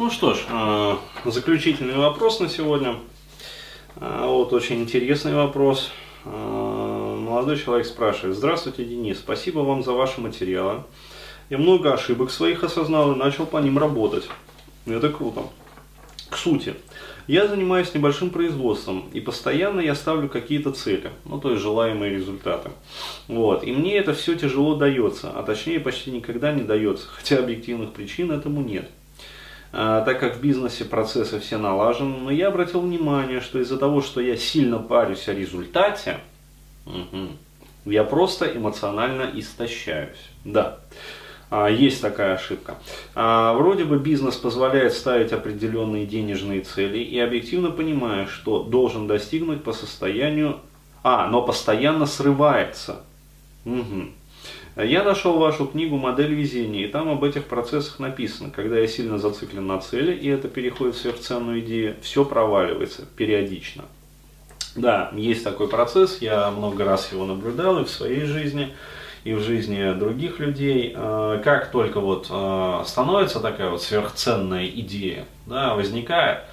Ну что ж, э, заключительный вопрос на сегодня. Э, вот очень интересный вопрос. Э, молодой человек спрашивает. Здравствуйте, Денис. Спасибо вам за ваши материалы. Я много ошибок своих осознал и начал по ним работать. Это круто. К сути. Я занимаюсь небольшим производством, и постоянно я ставлю какие-то цели, ну то есть желаемые результаты. Вот. И мне это все тяжело дается, а точнее почти никогда не дается, хотя объективных причин этому нет. А, так как в бизнесе процессы все налажены, но я обратил внимание, что из-за того, что я сильно парюсь о результате, угу, я просто эмоционально истощаюсь. Да, а, есть такая ошибка. А, вроде бы бизнес позволяет ставить определенные денежные цели и объективно понимая, что должен достигнуть по состоянию, а, но постоянно срывается. Угу. Я нашел вашу книгу «Модель везения», и там об этих процессах написано. Когда я сильно зациклен на цели, и это переходит в сверхценную идею, все проваливается периодично. Да, есть такой процесс, я много раз его наблюдал и в своей жизни, и в жизни других людей. А, как только вот а, становится такая вот сверхценная идея, да, возникает,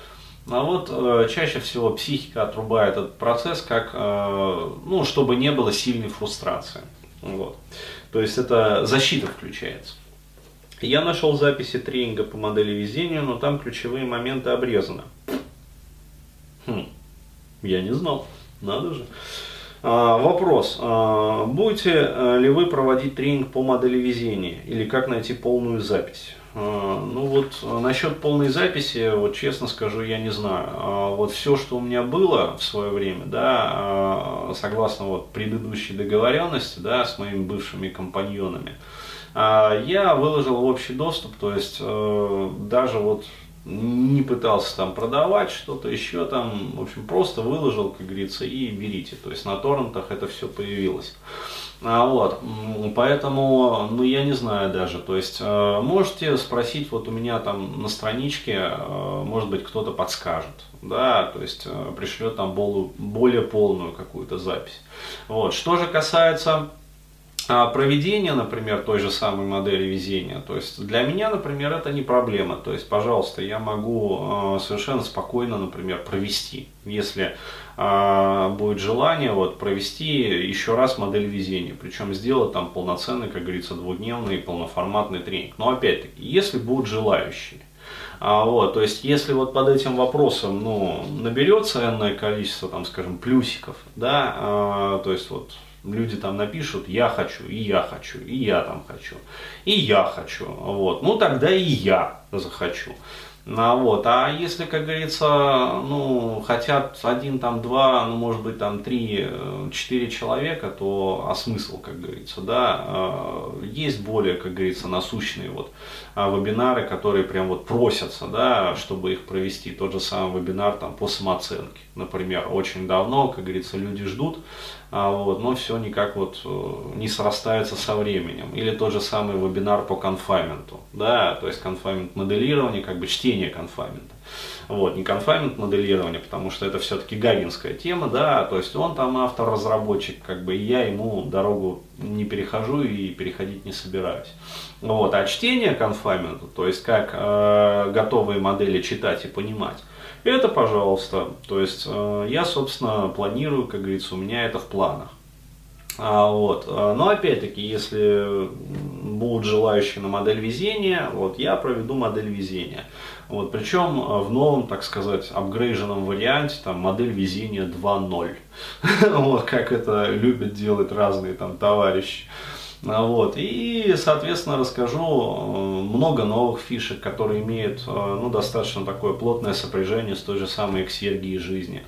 а вот э, чаще всего психика отрубает этот процесс, как, э, ну, чтобы не было сильной фрустрации. Вот. То есть это защита включается. Я нашел записи тренинга по модели везения, но там ключевые моменты обрезаны. Хм, я не знал, надо же. А, вопрос. А, будете э, ли вы проводить тренинг по модели везения или как найти полную запись? А, ну вот насчет полной записи, вот честно скажу, я не знаю. Вот все, что у меня было в свое время, да, согласно вот предыдущей договоренности, да, с моими бывшими компаньонами, я выложил в общий доступ, то есть э, даже вот не пытался там продавать что-то еще там, в общем, просто выложил, как говорится, и берите. То есть на торрентах это все появилось. А, вот, поэтому, ну, я не знаю даже, то есть, э, можете спросить, вот у меня там на страничке, э, может быть, кто-то подскажет, да, то есть, э, пришлет там более, полную какую-то запись. Вот, что же касается проведение, например, той же самой модели везения, то есть для меня, например, это не проблема. То есть, пожалуйста, я могу совершенно спокойно, например, провести, если а, будет желание вот, провести еще раз модель везения, причем сделать там полноценный, как говорится, двухдневный полноформатный тренинг. Но опять-таки, если будут желающие. А, вот, то есть, если вот под этим вопросом, ну, наберется энное количество, там, скажем, плюсиков, да, а, то есть, вот, люди там напишут, я хочу, и я хочу, и я там хочу, и я хочу, вот, ну, тогда и я захочу. А, вот. а если, как говорится, ну, хотят один, там, два, ну, может быть, там, три, э, четыре человека, то, а смысл, как говорится, да, э, есть более, как говорится, насущные вот а, вебинары, которые прям вот просятся, да, чтобы их провести. Тот же самый вебинар там по самооценке, например, очень давно, как говорится, люди ждут, а, вот, но все никак вот э, не срастается со временем. Или тот же самый вебинар по конфайменту, да, то есть конфаймент моделирование, как бы чтение конфаймента. Вот, не конфаймент моделирование, потому что это все-таки гагинская тема, да, то есть он там автор-разработчик, как бы, я ему дорогу не перехожу и переходить не собираюсь. Вот, а чтение конфаймента, то есть как э, готовые модели читать и понимать, это, пожалуйста. То есть э, я, собственно, планирую, как говорится, у меня это в планах. А, вот. А, но опять-таки, если будут желающие на модель везения, вот я проведу модель везения. Вот, причем э, в новом, так сказать, апгрейженном варианте, там, модель везения 2.0. вот, как это любят делать разные там товарищи. А, вот. И, соответственно, расскажу э, много новых фишек, которые имеют э, ну, достаточно такое плотное сопряжение с той же самой эксергией жизни.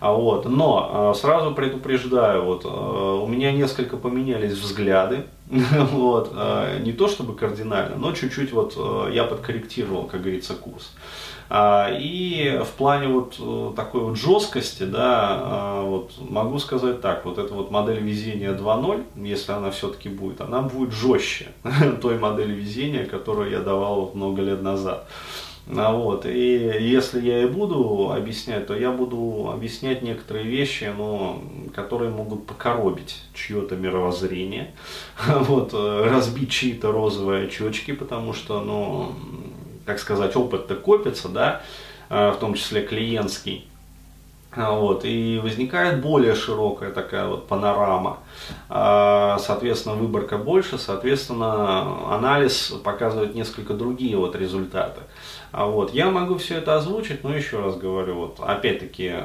А вот. Но э, сразу предупреждаю, вот, у меня несколько поменялись взгляды. вот. Не то чтобы кардинально, но чуть-чуть вот я подкорректировал, как говорится, курс. А, и в плане вот э, такой вот жесткости, да, а, вот могу сказать так, вот эта вот модель везения 2.0, если она все-таки будет, она будет жестче той модели везения, которую я давал вот много лет назад. А вот, и если я и буду объяснять, то я буду объяснять некоторые вещи, ну, которые могут покоробить чье-то мировоззрение, вот, э, разбить чьи-то розовые очечки, потому что, ну, так сказать, опыт-то копится, да, в том числе клиентский. Вот, и возникает более широкая такая вот панорама. Соответственно, выборка больше, соответственно, анализ показывает несколько другие вот результаты. А вот, я могу все это озвучить, но еще раз говорю, вот, опять-таки,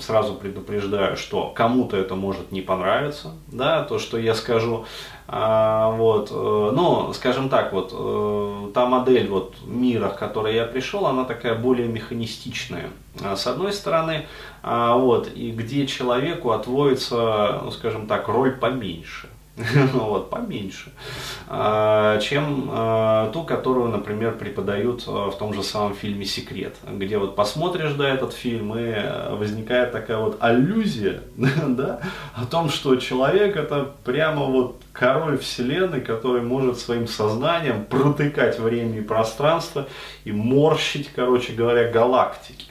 сразу предупреждаю, что кому-то это может не понравиться, да, то, что я скажу, а, вот, э, ну, скажем так, вот, э, та модель вот мира, к которой я пришел, она такая более механистичная, с одной стороны, а, вот, и где человеку отводится, ну, скажем так, роль поменьше, вот, поменьше, а, чем а, ту, которую, например, преподают а, в том же самом фильме «Секрет», где вот посмотришь, да, этот фильм, и возникает такая вот аллюзия, да, о том, что человек это прямо вот король вселенной, который может своим сознанием протыкать время и пространство и морщить, короче говоря, галактики.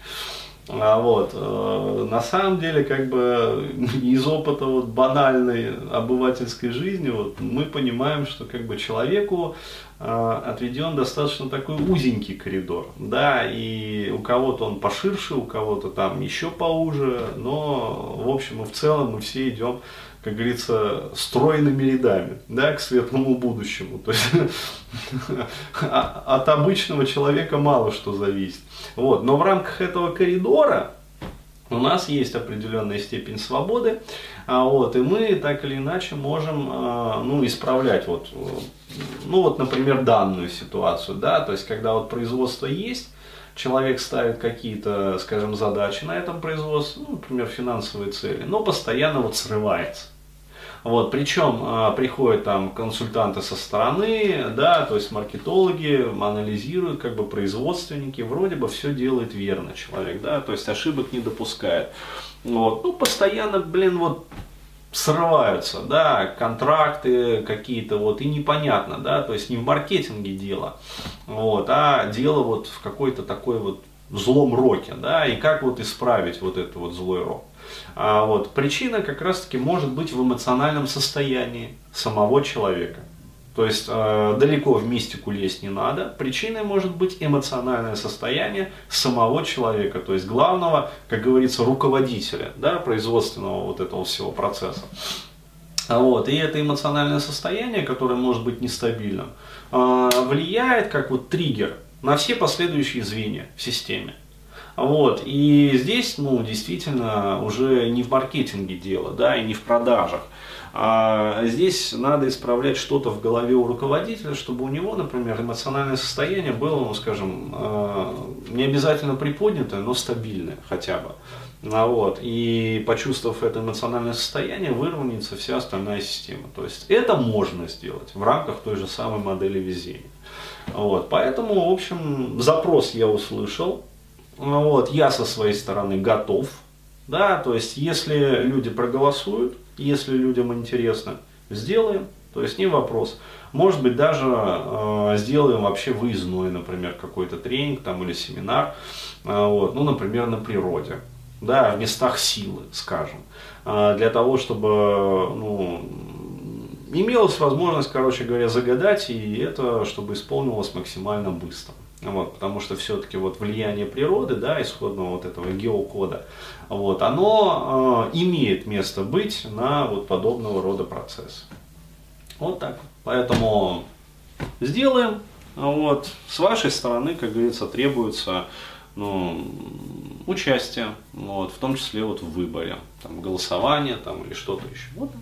А вот, э, на самом деле, как бы из опыта вот банальной обывательской жизни, вот, мы понимаем, что как бы человеку э, отведен достаточно такой узенький коридор, да, и у кого-то он поширше, у кого-то там еще поуже, но в общем и в целом мы все идем как говорится, стройными рядами, да, к светлому будущему. То есть а, от обычного человека мало что зависит. Вот. Но в рамках этого коридора у нас есть определенная степень свободы, а, вот, и мы так или иначе можем а, ну, исправлять, вот, ну вот, например, данную ситуацию, да, то есть когда вот производство есть, человек ставит какие-то, скажем, задачи на этом производстве, ну, например, финансовые цели, но постоянно вот срывается. Вот, причем а, приходят там консультанты со стороны, да, то есть маркетологи анализируют, как бы производственники, вроде бы все делает верно человек, да, то есть ошибок не допускает. Вот, ну, постоянно, блин, вот срываются, да, контракты какие-то, вот, и непонятно, да, то есть не в маркетинге дело, вот, а дело вот в какой-то такой вот злом роке, да, и как вот исправить вот этот вот злой рок. А вот причина как раз-таки может быть в эмоциональном состоянии самого человека. То есть э, далеко в мистику лезть не надо. Причиной может быть эмоциональное состояние самого человека, то есть главного, как говорится, руководителя да, производственного вот этого всего процесса. Вот, и это эмоциональное состояние, которое может быть нестабильным, э, влияет как вот триггер на все последующие звенья в системе. Вот, и здесь, ну, действительно, уже не в маркетинге дело, да, и не в продажах. А здесь надо исправлять что-то в голове у руководителя, чтобы у него, например, эмоциональное состояние было, ну, скажем, а, не обязательно приподнятое, но стабильное хотя бы. А вот, и почувствовав это эмоциональное состояние, выровняется вся остальная система. То есть это можно сделать в рамках той же самой модели везения. Вот, поэтому, в общем, запрос я услышал, вот, я со своей стороны готов. Да, то есть, если люди проголосуют, если людям интересно, сделаем. То есть, не вопрос. Может быть, даже э, сделаем вообще выездной, например, какой-то тренинг там, или семинар, э, вот, ну, например, на природе, да, в местах силы, скажем, э, для того, чтобы, ну, имелась возможность, короче говоря, загадать, и это, чтобы исполнилось максимально быстро. Вот, потому что все-таки вот влияние природы, да, исходного вот этого геокода, вот, оно э, имеет место быть на вот подобного рода процессы. Вот так. Поэтому сделаем. Вот. С вашей стороны, как говорится, требуется ну, участие, вот, в том числе вот в выборе, там, голосование там, или что-то еще. Вот так.